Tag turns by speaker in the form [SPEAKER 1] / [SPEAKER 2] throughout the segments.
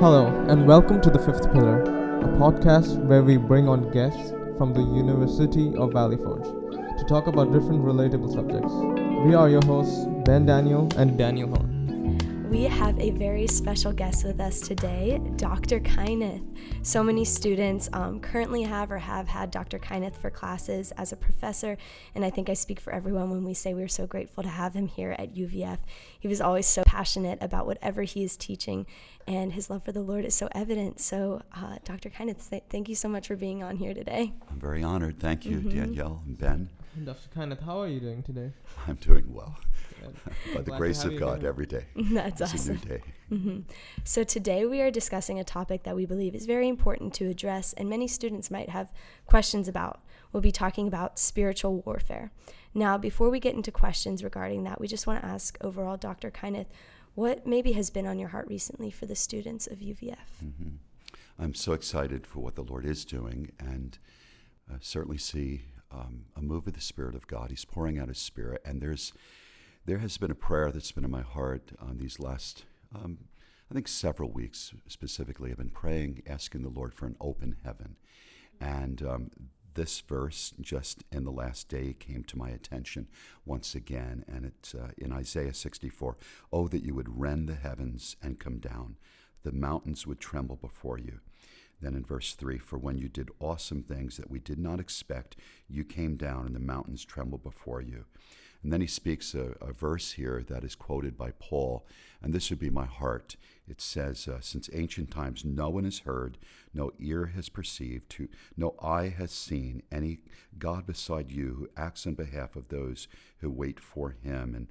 [SPEAKER 1] Hello, and welcome to The Fifth Pillar, a podcast where we bring on guests from the University of Valley Forge to talk about different relatable subjects. We are your hosts, Ben Daniel and Daniel Horn.
[SPEAKER 2] We have a very special guest with us today, Dr. Keinath. So many students um, currently have or have had Dr. Keinath for classes as a professor, and I think I speak for everyone when we say we're so grateful to have him here at UVF. He was always so passionate about whatever he is teaching, and his love for the Lord is so evident. So, uh, Dr. Keinath, th- thank you so much for being on here today.
[SPEAKER 3] I'm very honored. Thank you, mm-hmm. Danielle and Ben.
[SPEAKER 1] Dr. Keinath, how are you doing today?
[SPEAKER 3] I'm doing well. By the grace of God, every day.
[SPEAKER 2] That's
[SPEAKER 3] it's
[SPEAKER 2] awesome.
[SPEAKER 3] A new day.
[SPEAKER 2] Mm-hmm. So today we are discussing a topic that we believe is very important to address, and many students might have questions about. We'll be talking about spiritual warfare. Now, before we get into questions regarding that, we just want to ask overall, Dr. Keinath, what maybe has been on your heart recently for the students of UVF?
[SPEAKER 3] Mm-hmm. I'm so excited for what the Lord is doing, and uh, certainly see um, a move of the Spirit of God. He's pouring out His Spirit, and there's there has been a prayer that's been in my heart on these last, um, I think, several weeks specifically. I've been praying, asking the Lord for an open heaven, and um, this verse just in the last day came to my attention once again, and it's uh, in Isaiah 64. Oh, that you would rend the heavens and come down, the mountains would tremble before you. Then in verse 3, for when you did awesome things that we did not expect, you came down and the mountains trembled before you. And then he speaks a, a verse here that is quoted by Paul, and this would be my heart. It says, uh, Since ancient times no one has heard, no ear has perceived, to, no eye has seen any God beside you who acts on behalf of those who wait for him. And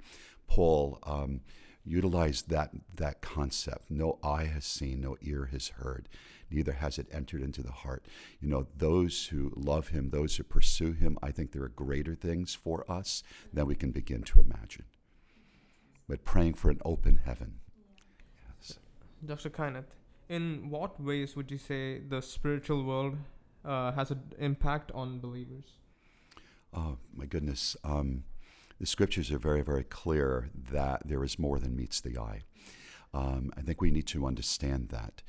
[SPEAKER 3] Paul, um, utilize that, that concept. No eye has seen, no ear has heard, neither has it entered into the heart. You know, those who love him, those who pursue him, I think there are greater things for us than we can begin to imagine. But praying for an open heaven.
[SPEAKER 1] Yes. Dr. Keinath, in what ways would you say the spiritual world uh, has an impact on believers?
[SPEAKER 3] Oh, my goodness. Um, the scriptures are very, very clear that there is more than meets the eye. Um, I think we need to understand that.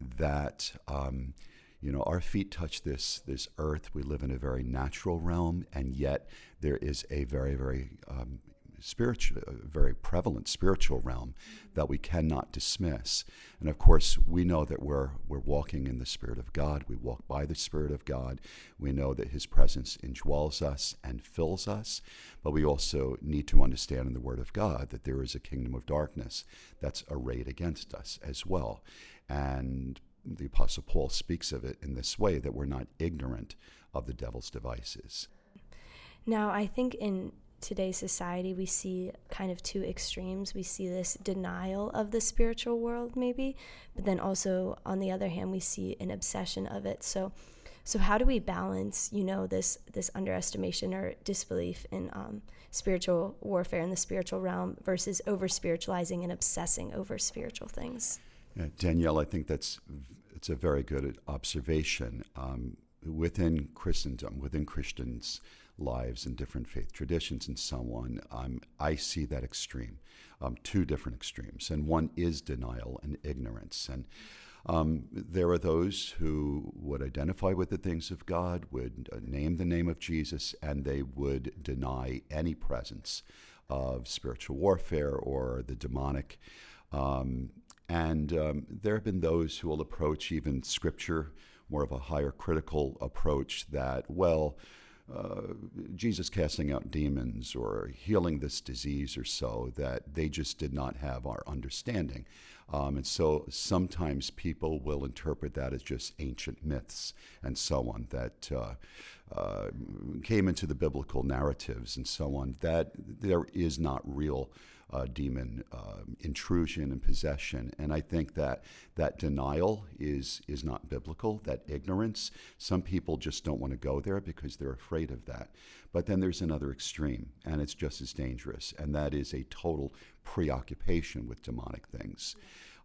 [SPEAKER 3] That um, you know, our feet touch this this earth. We live in a very natural realm, and yet there is a very, very um, spiritual, very prevalent spiritual realm that we cannot dismiss. And of course, we know that we're we're walking in the Spirit of God. We walk by the Spirit of God. We know that His presence indwells us and fills us. But we also need to understand in the Word of God that there is a kingdom of darkness that's arrayed against us as well. And the Apostle Paul speaks of it in this way that we're not ignorant of the devil's devices.
[SPEAKER 2] Now, I think in today's society, we see kind of two extremes. We see this denial of the spiritual world, maybe, but then also, on the other hand, we see an obsession of it. So, so how do we balance, you know, this this underestimation or disbelief in um, spiritual warfare in the spiritual realm versus over spiritualizing and obsessing over spiritual things?
[SPEAKER 3] Yeah, Danielle, I think that's it's a very good observation. Um, within Christendom, within Christians, lives and different faith traditions and so on, um, I see that extreme, um, two different extremes. And one is denial and ignorance. And um, there are those who would identify with the things of God, would uh, name the name of Jesus, and they would deny any presence of spiritual warfare or the demonic. Um, and um, there have been those who will approach even Scripture more of a higher critical approach that, well, uh, Jesus casting out demons or healing this disease or so, that they just did not have our understanding. Um, and so sometimes people will interpret that as just ancient myths and so on that uh, came into the biblical narratives and so on, that there is not real uh, demon uh, intrusion and possession. And I think that that denial is is not biblical. That ignorance. Some people just don't want to go there because they're afraid of that. But then there's another extreme, and it's just as dangerous, and that is a total preoccupation with demonic things.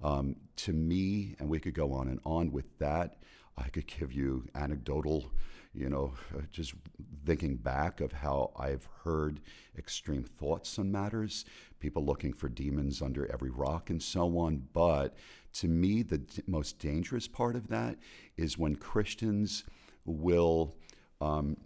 [SPEAKER 3] Um, to me, and we could go on and on with that. I could give you anecdotal you know, just thinking back of how I've heard extreme thoughts on matters, people looking for demons under every rock and so on. But to me, the most dangerous part of that is when Christians will um,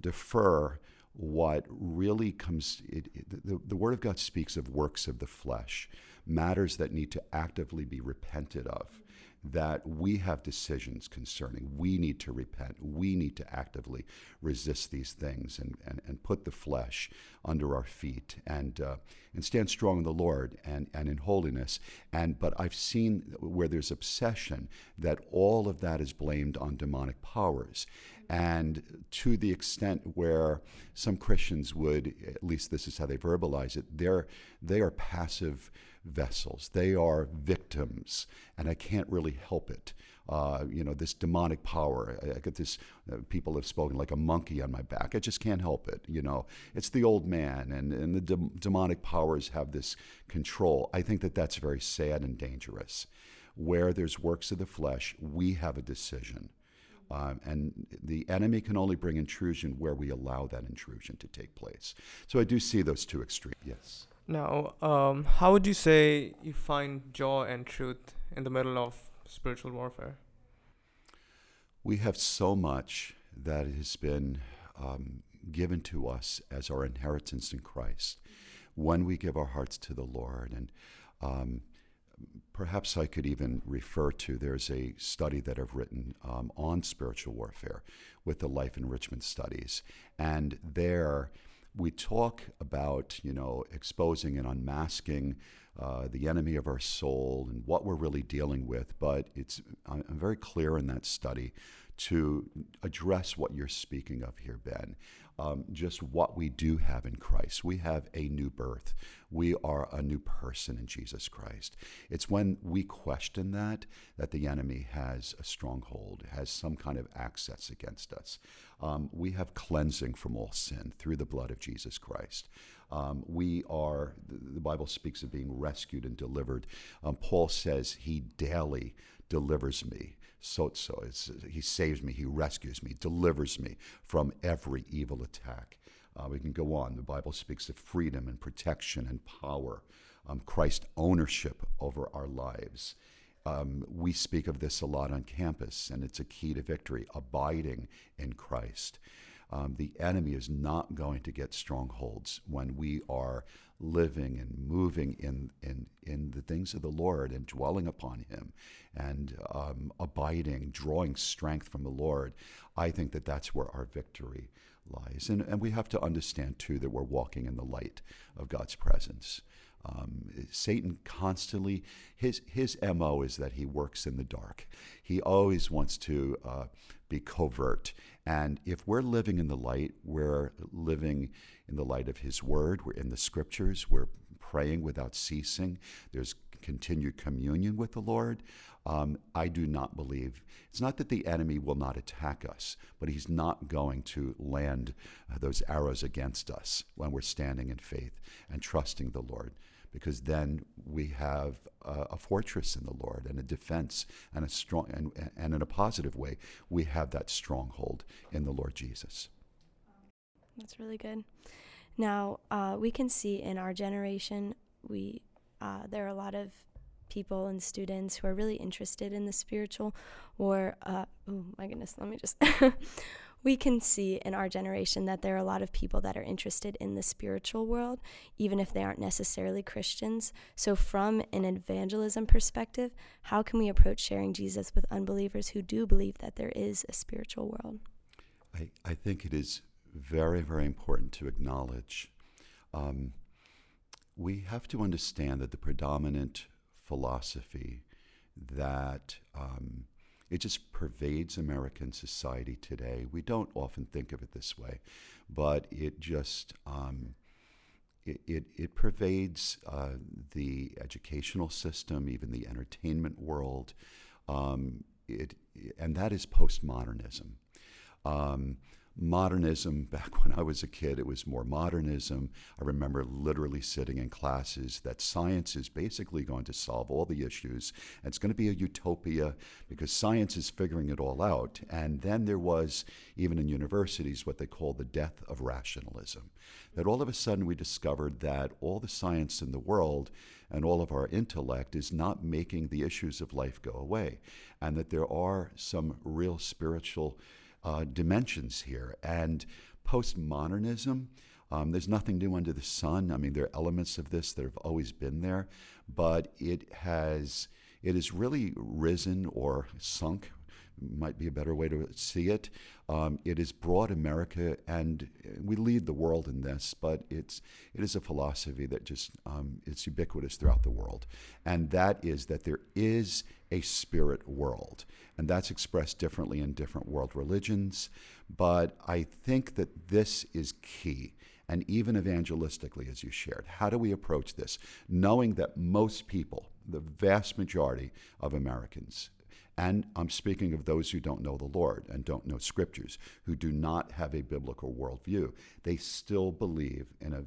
[SPEAKER 3] defer what really comes, it, it, the, the Word of God speaks of works of the flesh, matters that need to actively be repented of that we have decisions concerning. We need to repent. We need to actively resist these things and, and, and put the flesh under our feet and, uh, and stand strong in the Lord and, and in holiness. And, but I've seen where there's obsession that all of that is blamed on demonic powers. And to the extent where some Christians would, at least this is how they verbalize it, they're, they are passive vessels. They are victims, and I can't really help it. Uh, you know, this demonic power. I, I get this, uh, people have spoken like a monkey on my back. I just can't help it. You know, it's the old man, and, and the de- demonic powers have this control. I think that that's very sad and dangerous. Where there's works of the flesh, we have a decision. Um, and the enemy can only bring intrusion where we allow that intrusion to take place. So I do see those two extremes. Yes.
[SPEAKER 1] Now, um, how would you say you find joy and truth in the middle of spiritual warfare?
[SPEAKER 3] We have so much that has been um, given to us as our inheritance in Christ when we give our hearts to the Lord. And um, perhaps I could even refer to there's a study that I've written um, on spiritual warfare with the Life Enrichment Studies. And there, we talk about, you know, exposing and unmasking uh, the enemy of our soul and what we're really dealing with. But it's I'm very clear in that study to address what you're speaking of here, Ben. Um, just what we do have in Christ. We have a new birth. We are a new person in Jesus Christ. It's when we question that that the enemy has a stronghold, has some kind of access against us. Um, we have cleansing from all sin through the blood of Jesus Christ. Um, we are, the Bible speaks of being rescued and delivered. Um, Paul says, He daily delivers me. So, so he saves me, he rescues me, delivers me from every evil attack. Uh, we can go on. The Bible speaks of freedom and protection and power, um, Christ ownership over our lives. Um, we speak of this a lot on campus, and it's a key to victory abiding in Christ. Um, the enemy is not going to get strongholds when we are living and moving in, in, in the things of the Lord and dwelling upon Him and um, abiding, drawing strength from the Lord. I think that that's where our victory lies. And, and we have to understand, too, that we're walking in the light of God's presence. Um, Satan constantly, his, his MO is that he works in the dark. He always wants to uh, be covert. And if we're living in the light, we're living in the light of his word, we're in the scriptures, we're praying without ceasing, there's continued communion with the Lord. Um, I do not believe. It's not that the enemy will not attack us, but he's not going to land uh, those arrows against us when we're standing in faith and trusting the Lord because then we have a, a, fortress in the Lord and a defense and a strong and, and in a positive way we have that stronghold in the Lord Jesus.
[SPEAKER 2] That's really good. Now uh, we can see in our generation we uh, there are a lot of people and students who are really interested in the spiritual or uh, oh my goodness let me just we can see in our generation that there are a lot of people that are interested in the spiritual world, even if they aren't necessarily Christians. So, from an evangelism perspective, how can we approach sharing Jesus with unbelievers who do believe that there is a spiritual world?
[SPEAKER 3] I, I think it is very, very important to acknowledge. Um, we have to understand that the predominant philosophy that um, it just pervades American society today. We don't often think of it this way, but it just um, it, it, it, pervades uh, the educational system, even the entertainment world, um, it, and that is postmodernism. Um, modernism back when I was a kid, it was more modernism. I remember literally sitting in classes that science is basically going to solve all the issues. And it's going to be a utopia because science is figuring it all out. And then there was, even in universities, what they call the death of rationalism. That all of a sudden we discovered that all the science in the world and all of our intellect is not making the issues of life go away, and that there are some real spiritual uh, dimensions here. And postmodernism, um, there's nothing new under the sun. I mean, there are elements of this that have always been there, but it has it has really risen or sunk might be a better way to see it. Um, it has brought America, and we lead the world in this, but it's it is a philosophy that just um, it's ubiquitous throughout the world, and that is that there is a spirit world, and that's expressed differently in different world religions. But I think that this is key and even evangelistically, as you shared. How do we approach this? Knowing that most people, the vast majority of Americans, and I'm speaking of those who don't know the Lord and don't know scriptures, who do not have a biblical worldview. They still believe in a,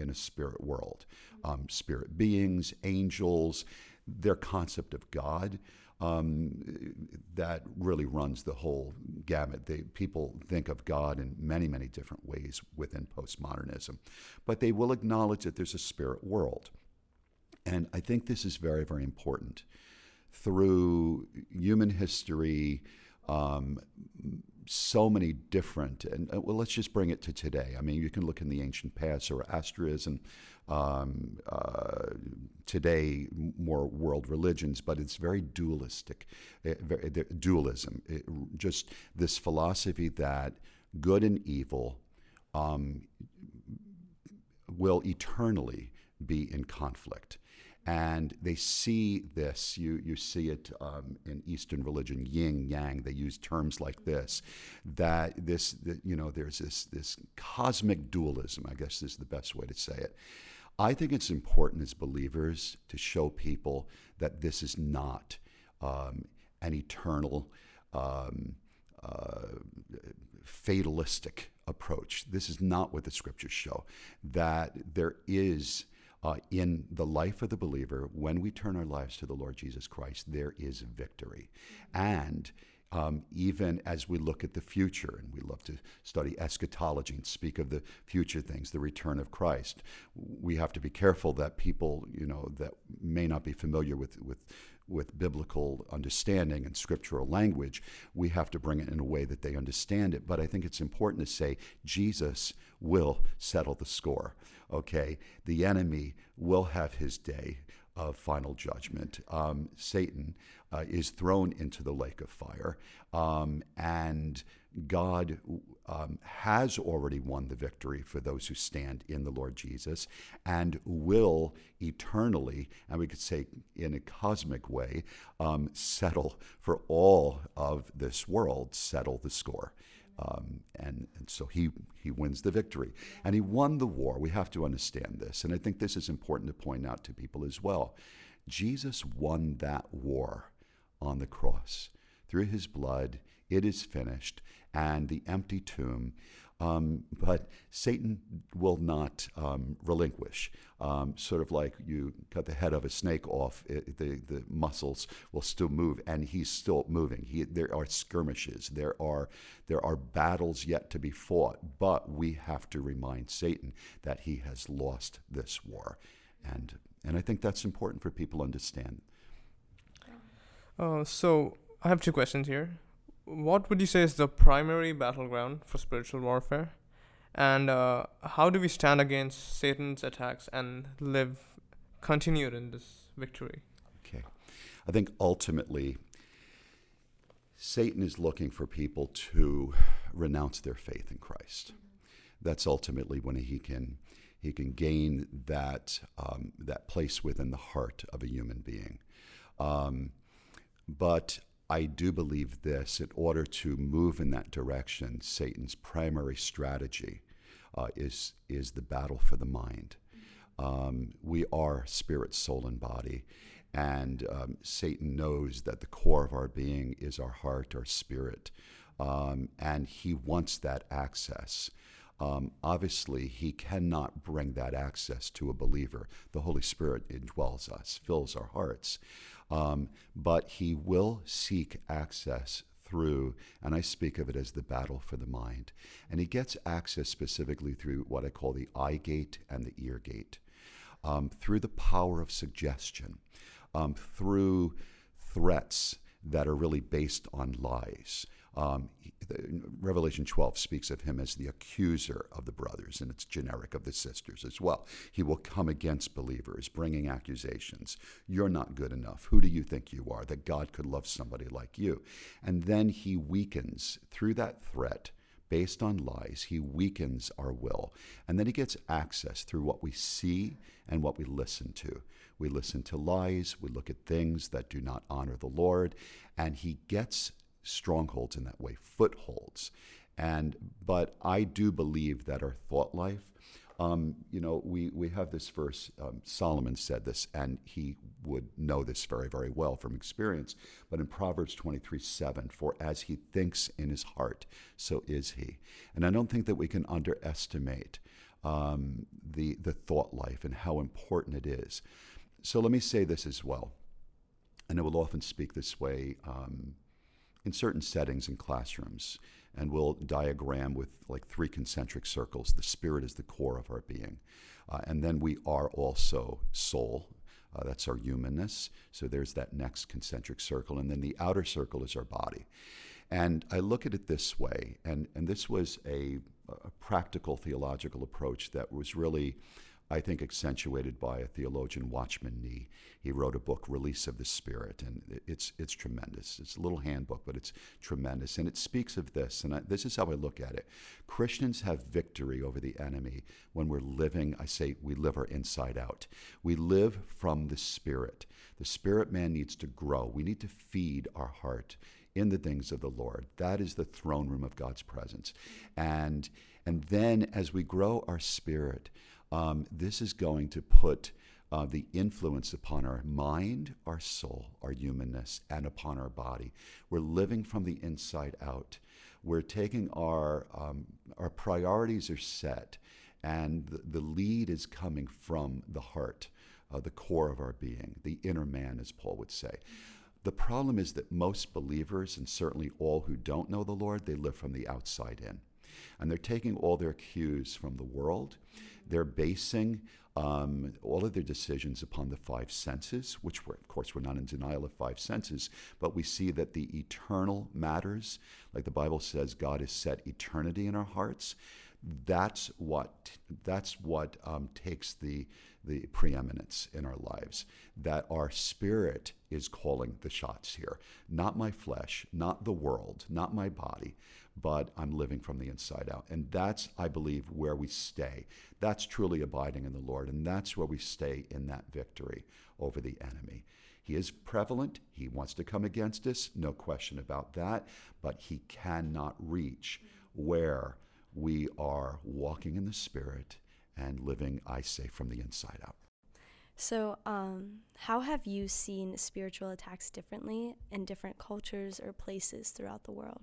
[SPEAKER 3] in a spirit world, um, spirit beings, angels, their concept of God. Um, that really runs the whole gamut. They, people think of God in many, many different ways within postmodernism, but they will acknowledge that there's a spirit world. And I think this is very, very important through human history, um, so many different, and uh, well, let's just bring it to today. I mean, you can look in the ancient past, Zoroastrianism, um, uh, today more world religions, but it's very dualistic, uh, very, dualism. It, just this philosophy that good and evil um, will eternally be in conflict and they see this. You you see it um, in Eastern religion, yin yang. They use terms like this. That this that, you know there's this this cosmic dualism. I guess is the best way to say it. I think it's important as believers to show people that this is not um, an eternal. Um, uh, fatalistic approach. This is not what the scriptures show. That there is uh, in the life of the believer, when we turn our lives to the Lord Jesus Christ, there is victory. And um, even as we look at the future, and we love to study eschatology and speak of the future things, the return of Christ, we have to be careful that people, you know, that may not be familiar with, with with biblical understanding and scriptural language, we have to bring it in a way that they understand it. But I think it's important to say Jesus will settle the score. Okay, the enemy will have his day of final judgment. Um, Satan uh, is thrown into the lake of fire, um, and God um, has already won the victory for those who stand in the Lord Jesus and will eternally, and we could say in a cosmic way, um, settle for all of this world, settle the score. Um, and, and so he, he wins the victory. And he won the war. We have to understand this. And I think this is important to point out to people as well. Jesus won that war on the cross. Through his blood, it is finished, and the empty tomb. Um, but Satan will not um, relinquish. Um, sort of like you cut the head of a snake off, it, the, the muscles will still move, and he's still moving. He, there are skirmishes, there are, there are battles yet to be fought, but we have to remind Satan that he has lost this war. And, and I think that's important for people to understand.
[SPEAKER 1] Uh, so I have two questions here what would you say is the primary battleground for spiritual warfare? And uh, how do we stand against Satan's attacks and live, continued in this victory?
[SPEAKER 3] Okay. I think ultimately, Satan is looking for people to renounce their faith in Christ. That's ultimately when he can he can gain that um, that place within the heart of a human being. Um, but I do believe this in order to move in that direction, Satan's primary strategy uh, is, is the battle for the mind. Um, we are spirit, soul, and body. And um, Satan knows that the core of our being is our heart, our spirit. um, and he wants that access. Um, obviously, he cannot bring that access to a believer. The Holy Spirit indwells us, fills our hearts. Um, but he will seek access through, and I speak of it as the battle for the mind. And he gets access specifically through what I call the eye gate and the ear gate, um, through the power of suggestion, um, through threats that are really based on lies. Um, Revelation 12 speaks of him as the accuser of the brothers, and it's generic of the sisters as well. He will come against believers, bringing accusations. You're not good enough. Who do you think you are that God could love somebody like you? And then he weakens through that threat. Based on lies, he weakens our will. And then he gets access through what we see and what we listen to. We listen to lies, we look at things that do not honor the Lord, and he gets strongholds in that way, footholds. And but I do believe that our thought life, um, you know, we, we have this verse, um, Solomon said this, and he would know this very, very well from experience. But in Proverbs 23 7, for as he thinks in his heart, so is he. And I don't think that we can underestimate um, the, the thought life and how important it is. So let me say this as well, and I will often speak this way um, in certain settings in classrooms and we'll diagram with like three concentric circles. The spirit is the core of our being. Uh, and then we are also soul. Uh, that's our humanness. So there's that next concentric circle. And then the outer circle is our body. And I look at it this way, and, and this was a, a practical theological approach that was really I think, accentuated by a theologian, Watchman Nee. He wrote a book, Release of the Spirit, and it's, it's tremendous. It's a little handbook, but it's tremendous. And it speaks of this, and I, this is how I look at it. Christians have victory over the enemy when we're living, I say, we live our inside out. We live from the Spirit. The Spirit man needs to grow. We need to feed our heart in the things of the Lord. That is the throne room of God's presence. And, and then as we grow our spirit, um, this is going to put uh, the influence upon our mind, our soul, our humanness, and upon our body. We're living from the inside out. We're taking our, um, our priorities are set, and the, the, lead is coming from the heart, uh, the core of our being, the inner man, as Paul would say. The problem is that most believers, and certainly all who don't know the Lord, they live from the outside in. And they're taking all their cues from the world they're basing um, all of their decisions upon the five senses, which, we're, of course, we're not in denial of five senses, but we see that the eternal matters. Like the Bible says, God has set eternity in our hearts. That's what that's what um, takes the the preeminence in our lives. That our spirit is calling the shots here, not my flesh, not the world, not my body, but I'm living from the inside out. And that's, I believe, where we stay. That's truly abiding in the Lord. And that's where we stay in that victory over the enemy. He is prevalent. He wants to come against us, no question about that. But he cannot reach where we are walking in the Spirit and living, I say, from the inside out.
[SPEAKER 2] So, um, how have you seen spiritual attacks differently in different cultures or places throughout the world?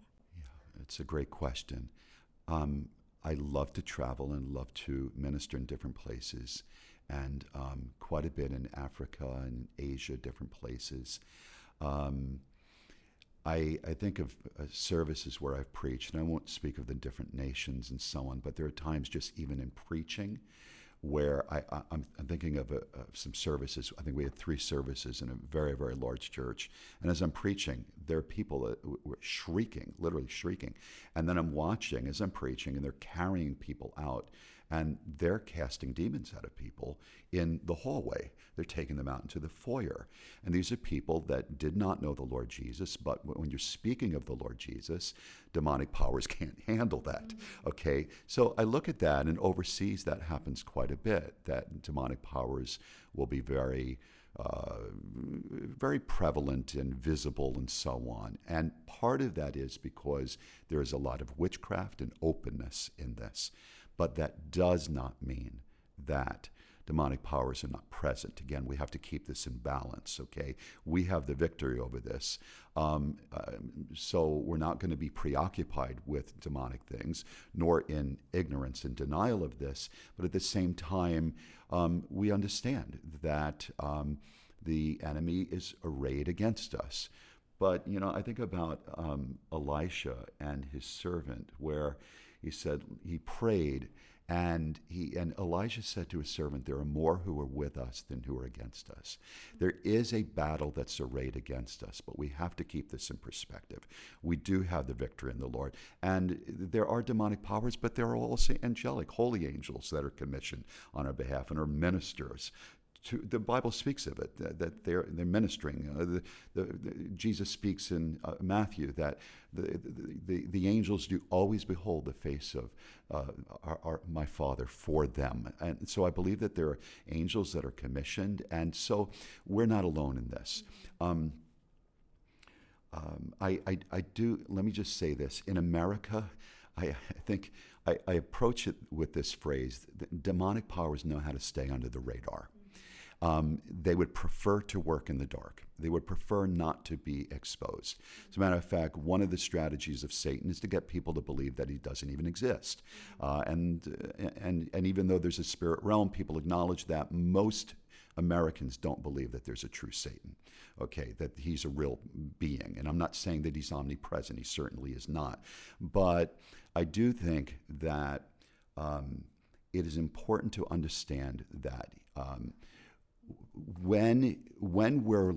[SPEAKER 3] It's a great question. Um, I love to travel and love to minister in different places, and um, quite a bit in Africa and Asia, different places. Um, I, I, think of uh, services where I've preached, and I won't speak of the different nations and so on, but there are times just even in preaching where I, am thinking of, a, of, some services. I think we had three services in a very, very large church. And as I'm preaching, there are people that were shrieking, literally shrieking. And then I'm watching as I'm preaching, and they're carrying people out and they're casting demons out of people in the hallway. They're taking them out into the foyer. And these are people that did not know the Lord Jesus, but when you're speaking of the Lord Jesus, demonic powers can't handle that. Mm-hmm. Okay? So I look at that, and overseas that happens quite a bit, that demonic powers will be very. Uh, very prevalent and visible and so on. And part of that is because there is a lot of witchcraft and openness in this. But that does not mean that demonic powers are not present. Again, we have to keep this in balance, okay? We have the victory over this. Um, uh, so we're not going to be preoccupied with demonic things, nor in ignorance and denial of this. But at the same time, um, we understand that um, the enemy is arrayed against us. But, you know, I think about um, Elisha and his servant, where he said he prayed and he and Elijah said to his servant, There are more who are with us than who are against us. There is a battle that's arrayed against us, but we have to keep this in perspective. We do have the victory in the Lord. And there are demonic powers, but there are also angelic, holy angels that are commissioned on our behalf and are ministers to, the Bible speaks of it that, that they're they're ministering. Uh, the, the, the, Jesus speaks in uh, Matthew that the, the, the angels do always behold the face of uh, our, our, my Father for them, and so I believe that there are angels that are commissioned, and so we're not alone in this. Um, um, I, I, I do. Let me just say this: in America, I, think. I, I approach it with this phrase demonic powers know how to stay under the radar. Um, they would prefer to work in the dark. They would prefer not to be exposed. As a matter of fact, one of the strategies of Satan is to get people to believe that he doesn't even exist. Uh, and, and, and even though there's a spirit realm, people acknowledge that most Americans don't believe that there's a true Satan, okay, that he's a real being. And I'm not saying that he's omnipresent, he certainly is not. But I do think that um, it is important to understand that. Um, when when we're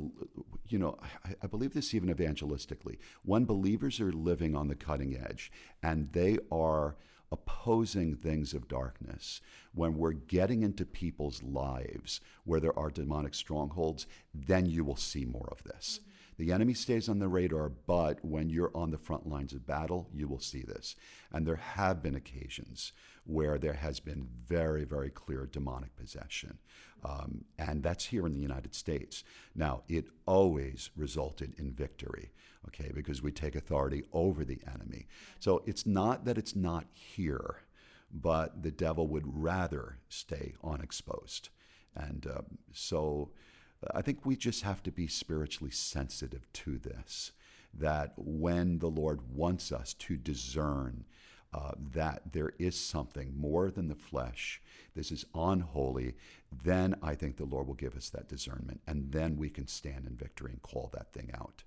[SPEAKER 3] you know I, I, believe this even evangelistically when believers are living on the cutting edge and they are opposing things of darkness when we're getting into people's lives where there are demonic strongholds then you will see more of this mm-hmm. The enemy stays on the radar, but when you're on the front lines of battle, you will see this. And there have been occasions where there has been very, very clear demonic possession. Um, and that's here in the United States. Now, it always resulted in victory, okay, because we take authority over the enemy. So it's not that it's not here, but the devil would rather stay unexposed. And uh, so I think we just have to be spiritually sensitive to this. That when the Lord wants us to discern uh, that there is something more than the flesh, this is unholy, then I think the Lord will give us that discernment. And then we can stand in victory and call that thing out.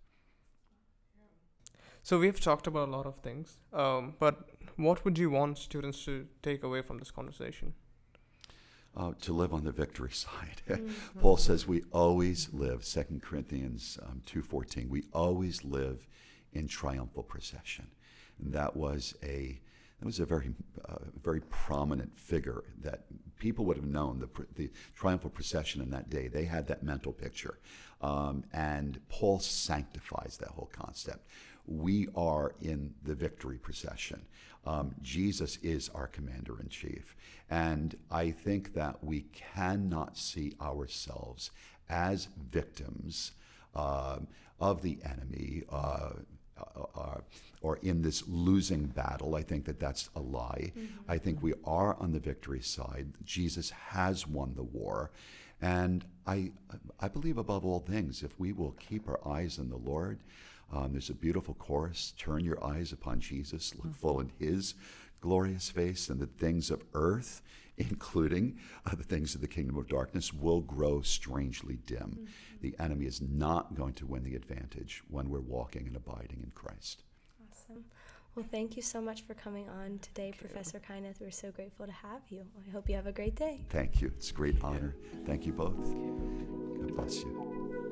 [SPEAKER 1] So we've talked about a lot of things, um, but what would you want students to take away from this conversation?
[SPEAKER 3] uh, to live on the victory side. Mm-hmm. Paul says we always live, 2 Corinthians um, 2.14, we always live in triumphal procession. And that was a that was a very uh, very prominent figure that people would have known the, the triumphal procession in that day. They had that mental picture. Um, and Paul sanctifies that whole concept. We are in the victory procession. Um, Jesus is our commander in chief. And I think that we cannot see ourselves as victims uh, of the enemy. Uh, uh, uh, or in this losing battle. I think that that's a lie. Mm-hmm. I think we are on the victory side. Jesus has won the war. And I, I believe above all things, if we will keep our eyes on the Lord, um, there's a beautiful chorus Turn your eyes upon Jesus, look full in his glorious face, and the things of earth, including uh, the things of the kingdom of darkness, will grow strangely dim. Mm-hmm. The enemy is not going to win the advantage when we're walking and abiding in Christ.
[SPEAKER 2] Awesome. Well, thank you so much for coming on today, Professor Keinath. We're so grateful to have you. I hope you have a great day.
[SPEAKER 3] Thank you. It's a great honor. Thank you both. God bless you.